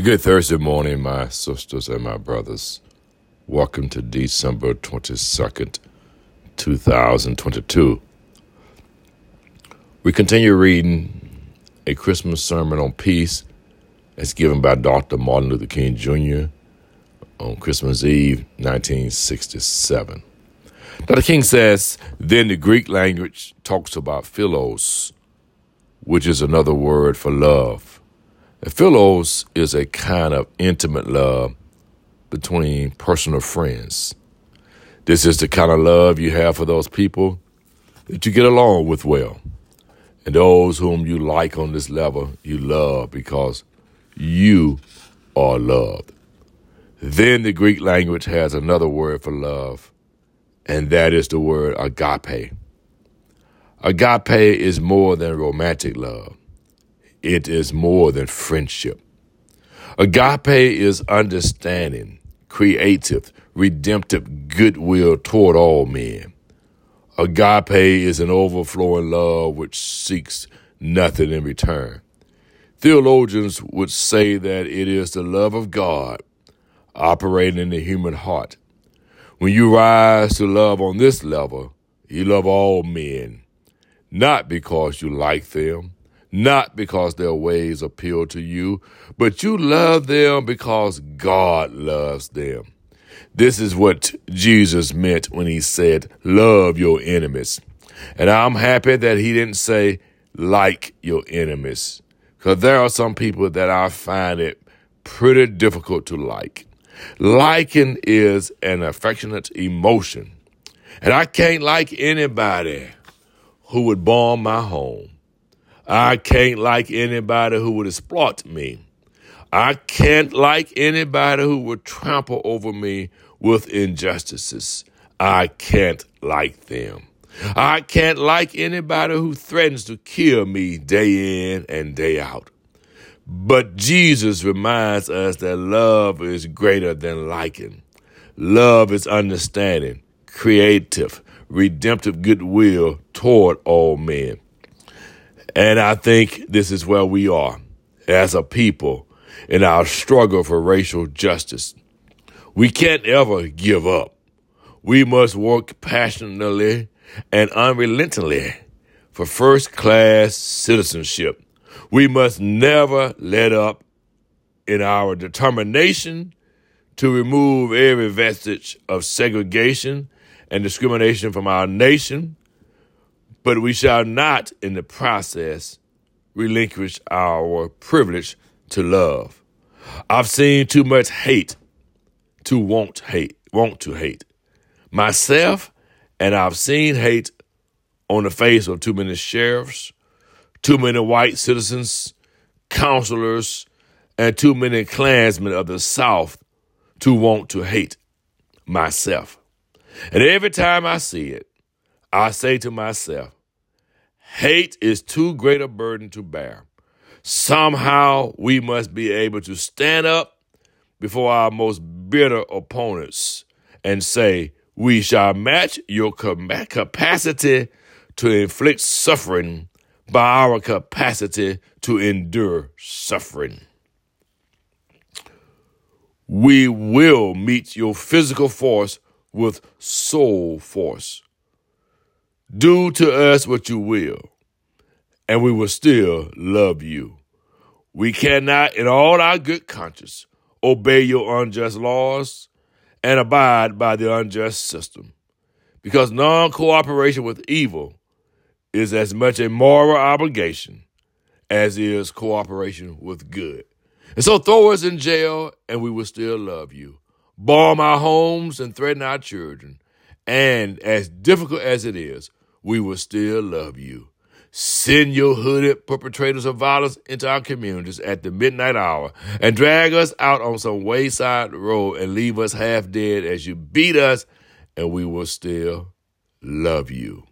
Good Thursday morning, my sisters and my brothers. Welcome to December 22nd, 2022. We continue reading a Christmas sermon on peace as given by Dr. Martin Luther King Jr. on Christmas Eve, 1967. Dr. King says, then the Greek language talks about philos, which is another word for love. And philos is a kind of intimate love between personal friends. This is the kind of love you have for those people that you get along with well. And those whom you like on this level, you love because you are loved. Then the Greek language has another word for love, and that is the word agape. Agape is more than romantic love. It is more than friendship. Agape is understanding, creative, redemptive goodwill toward all men. Agape is an overflowing love which seeks nothing in return. Theologians would say that it is the love of God operating in the human heart. When you rise to love on this level, you love all men, not because you like them, not because their ways appeal to you, but you love them because God loves them. This is what Jesus meant when he said, Love your enemies. And I'm happy that he didn't say, Like your enemies. Because there are some people that I find it pretty difficult to like. Liking is an affectionate emotion. And I can't like anybody who would bomb my home. I can't like anybody who would exploit me. I can't like anybody who would trample over me with injustices. I can't like them. I can't like anybody who threatens to kill me day in and day out. But Jesus reminds us that love is greater than liking. Love is understanding, creative, redemptive goodwill toward all men. And I think this is where we are as a people in our struggle for racial justice. We can't ever give up. We must work passionately and unrelentingly for first class citizenship. We must never let up in our determination to remove every vestige of segregation and discrimination from our nation but we shall not in the process relinquish our privilege to love. I've seen too much hate to want hate, want to hate myself, and I've seen hate on the face of too many sheriffs, too many white citizens, councilors, and too many Klansmen of the South to want to hate myself. And every time I see it, I say to myself, hate is too great a burden to bear. Somehow we must be able to stand up before our most bitter opponents and say, We shall match your capacity to inflict suffering by our capacity to endure suffering. We will meet your physical force with soul force. Do to us what you will, and we will still love you. We cannot, in all our good conscience, obey your unjust laws and abide by the unjust system, because non cooperation with evil is as much a moral obligation as is cooperation with good. And so throw us in jail, and we will still love you. Bomb our homes and threaten our children. And as difficult as it is, we will still love you. Send your hooded perpetrators of violence into our communities at the midnight hour and drag us out on some wayside road and leave us half dead as you beat us, and we will still love you.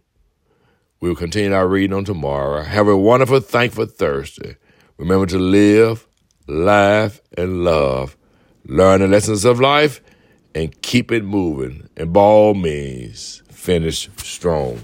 We will continue our reading on tomorrow. Have a wonderful, thankful Thursday. Remember to live, laugh, and love. Learn the lessons of life and keep it moving. And by all means, finish strong.